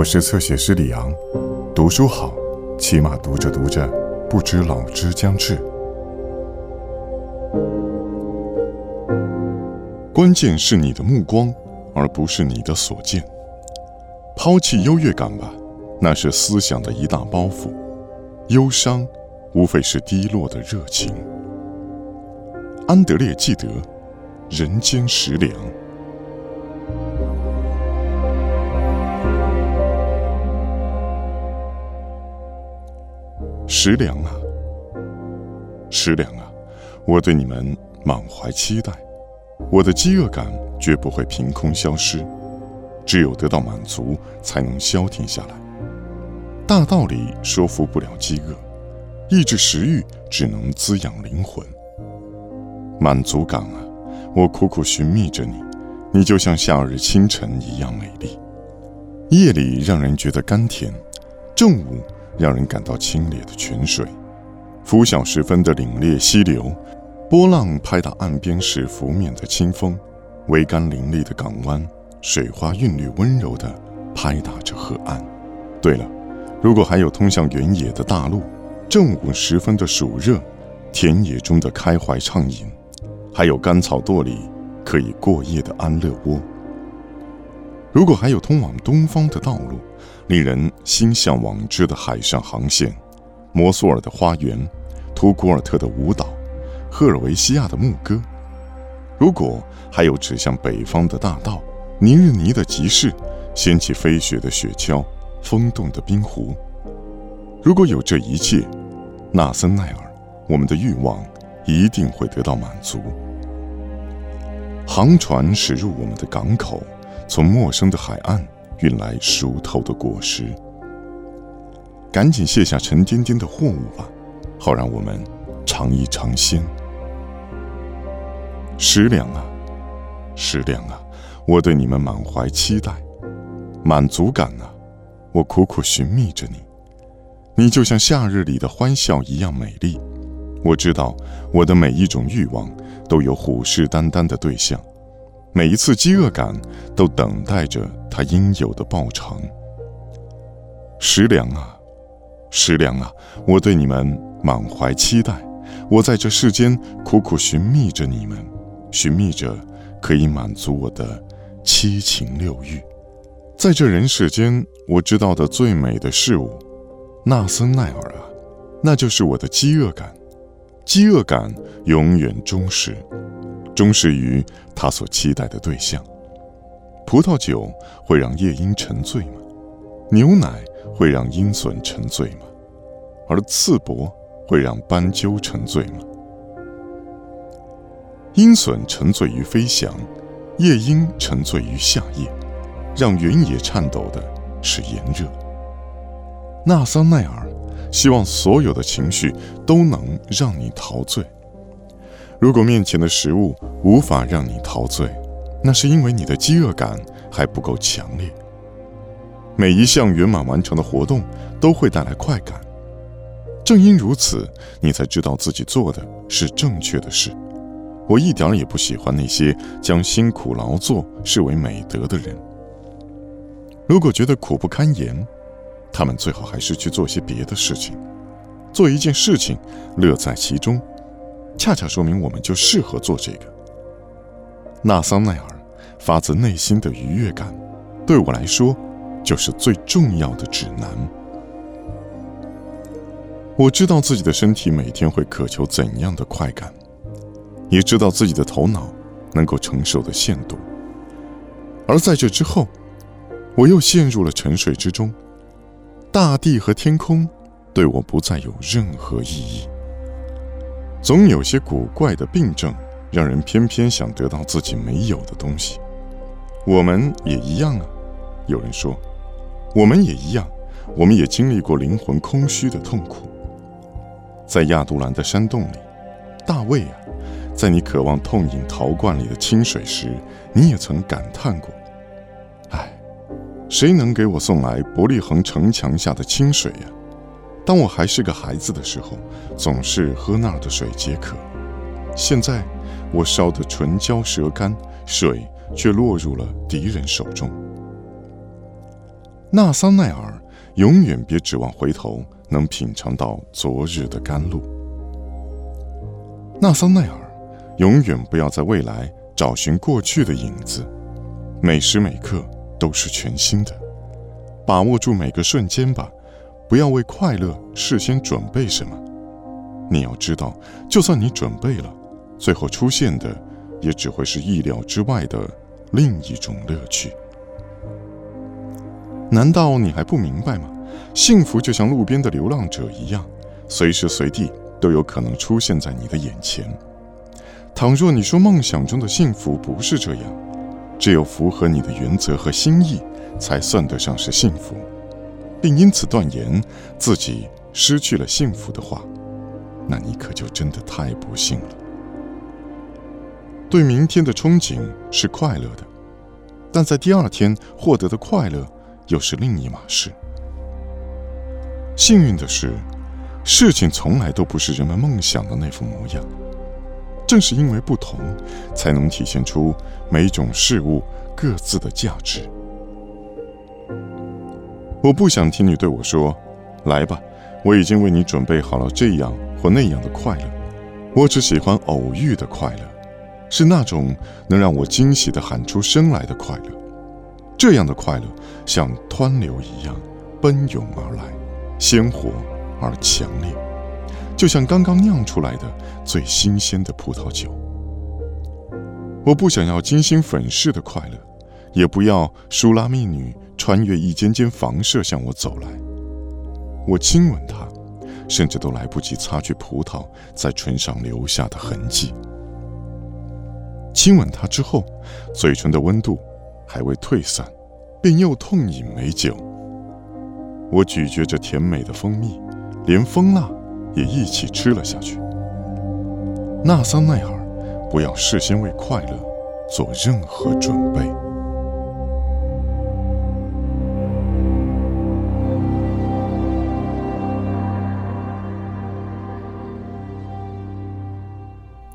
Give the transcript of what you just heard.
我是侧写师李昂，读书好，起码读着读着，不知老之将至。关键是你的目光，而不是你的所见。抛弃优越感吧，那是思想的一大包袱。忧伤，无非是低落的热情。安德烈·纪德，《人间食粮》。食粮啊，食粮啊，我对你们满怀期待。我的饥饿感绝不会凭空消失，只有得到满足，才能消停下来。大道理说服不了饥饿，抑制食欲只能滋养灵魂。满足感啊，我苦苦寻觅着你，你就像夏日清晨一样美丽。夜里让人觉得甘甜，正午。让人感到清冽的泉水，拂晓时分的凛冽溪流，波浪拍打岸边时拂面的清风，桅杆林立的港湾，水花韵律温柔地拍打着河岸。对了，如果还有通向原野的大路，正午时分的暑热，田野中的开怀畅饮，还有干草垛里可以过夜的安乐窝。如果还有通往东方的道路，令人心向往之的海上航线，摩苏尔的花园，图古尔特的舞蹈，赫尔维西亚的牧歌；如果还有指向北方的大道，尼日尼的集市，掀起飞雪的雪橇，风动的冰湖；如果有这一切，纳森奈尔，我们的欲望一定会得到满足。航船驶入我们的港口。从陌生的海岸运来熟透的果实，赶紧卸下沉甸甸的货物吧，好让我们尝一尝鲜。食粮啊，食粮啊，我对你们满怀期待。满足感啊，我苦苦寻觅着你，你就像夏日里的欢笑一样美丽。我知道我的每一种欲望都有虎视眈眈的对象。每一次饥饿感都等待着它应有的报偿。食粮啊，食粮啊，我对你们满怀期待。我在这世间苦苦寻觅着你们，寻觅着可以满足我的七情六欲。在这人世间，我知道的最美的事物，纳森奈尔啊，那就是我的饥饿感。饥饿感永远忠实。忠实于他所期待的对象。葡萄酒会让夜莺沉醉吗？牛奶会让鹰隼沉醉吗？而刺柏会让斑鸠沉醉吗？鹰隼沉醉于飞翔，夜莺沉醉于夏夜。让原野颤抖的是炎热。纳桑奈尔希望所有的情绪都能让你陶醉。如果面前的食物无法让你陶醉，那是因为你的饥饿感还不够强烈。每一项圆满完成的活动都会带来快感，正因如此，你才知道自己做的是正确的事。我一点也不喜欢那些将辛苦劳作视为美德的人。如果觉得苦不堪言，他们最好还是去做些别的事情，做一件事情，乐在其中。恰恰说明我们就适合做这个。纳桑奈尔发自内心的愉悦感，对我来说就是最重要的指南。我知道自己的身体每天会渴求怎样的快感，也知道自己的头脑能够承受的限度。而在这之后，我又陷入了沉睡之中，大地和天空对我不再有任何意义。总有些古怪的病症，让人偏偏想得到自己没有的东西。我们也一样啊。有人说，我们也一样，我们也经历过灵魂空虚的痛苦。在亚杜兰的山洞里，大卫啊，在你渴望痛饮陶罐里的清水时，你也曾感叹过：“唉，谁能给我送来伯利恒城墙下的清水呀？”当我还是个孩子的时候，总是喝那儿的水解渴。现在，我烧得唇焦舌干，水却落入了敌人手中。纳桑奈尔，永远别指望回头能品尝到昨日的甘露。纳桑奈尔，永远不要在未来找寻过去的影子，每时每刻都是全新的。把握住每个瞬间吧，不要为快乐事先准备什么。你要知道，就算你准备了，最后出现的也只会是意料之外的另一种乐趣。难道你还不明白吗？幸福就像路边的流浪者一样，随时随地都有可能出现在你的眼前。倘若你说梦想中的幸福不是这样，只有符合你的原则和心意，才算得上是幸福，并因此断言自己失去了幸福的话，那你可就真的太不幸了。对明天的憧憬是快乐的，但在第二天获得的快乐。又是另一码事。幸运的是，事情从来都不是人们梦想的那副模样。正是因为不同，才能体现出每种事物各自的价值。我不想听你对我说：“来吧，我已经为你准备好了这样或那样的快乐。”我只喜欢偶遇的快乐，是那种能让我惊喜的喊出声来的快乐。这样的快乐像湍流一样奔涌而来，鲜活而强烈，就像刚刚酿出来的最新鲜的葡萄酒。我不想要精心粉饰的快乐，也不要舒拉密女穿越一间间房舍向我走来。我亲吻她，甚至都来不及擦去葡萄在唇上留下的痕迹。亲吻她之后，嘴唇的温度。还未退散，便又痛饮美酒。我咀嚼着甜美的蜂蜜，连蜂蜡也一起吃了下去。纳桑奈尔，不要事先为快乐做任何准备。